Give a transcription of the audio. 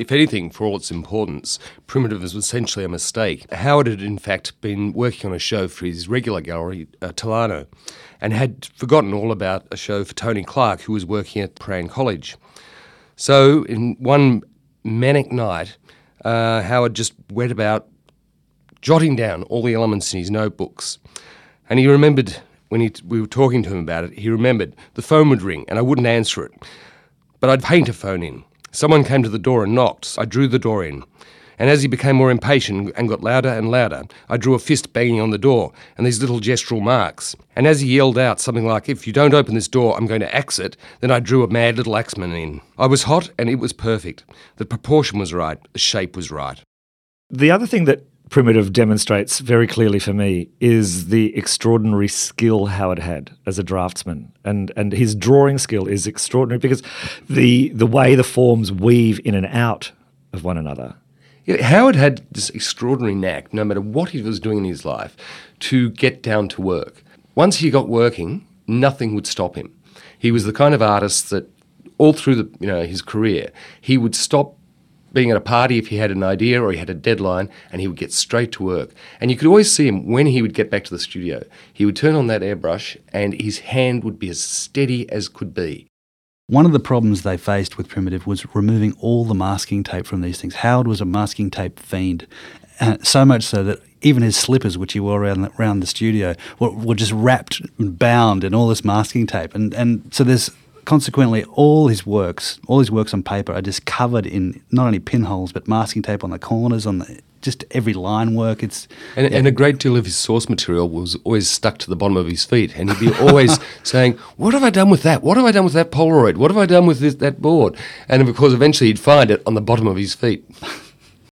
If anything, for all its importance, Primitive was essentially a mistake. Howard had, in fact, been working on a show for his regular gallery, uh, Tolarno, and had forgotten all about a show for Tony Clark, who was working at Prahran College. So, in one manic night, uh, Howard just went about jotting down all the elements in his notebooks. And he remembered, when he, we were talking to him about it, he remembered the phone would ring and I wouldn't answer it. But I'd paint a phone in. Someone came to the door and knocked. I drew the door in. And as he became more impatient and got louder and louder, I drew a fist banging on the door and these little gestural marks. And as he yelled out something like, If you don't open this door, I'm going to axe it, then I drew a mad little axeman in. I was hot and it was perfect. The proportion was right, the shape was right. The other thing that Primitive demonstrates very clearly for me is the extraordinary skill Howard had as a draftsman, and and his drawing skill is extraordinary because the the way the forms weave in and out of one another. Yeah, Howard had this extraordinary knack, no matter what he was doing in his life, to get down to work. Once he got working, nothing would stop him. He was the kind of artist that all through the you know his career, he would stop being at a party if he had an idea or he had a deadline and he would get straight to work. And you could always see him when he would get back to the studio. He would turn on that airbrush and his hand would be as steady as could be. One of the problems they faced with Primitive was removing all the masking tape from these things. Howard was a masking tape fiend, uh, so much so that even his slippers, which he wore around the, around the studio, were, were just wrapped and bound in all this masking tape. And, and so there's consequently, all his works, all his works on paper, are just covered in not only pinholes but masking tape on the corners, on the just every line work. It's and, yeah. and, a great deal of his source material was always stuck to the bottom of his feet, and he'd be always saying, "What have I done with that? What have I done with that Polaroid? What have I done with this, that board?" And of course, eventually he'd find it on the bottom of his feet.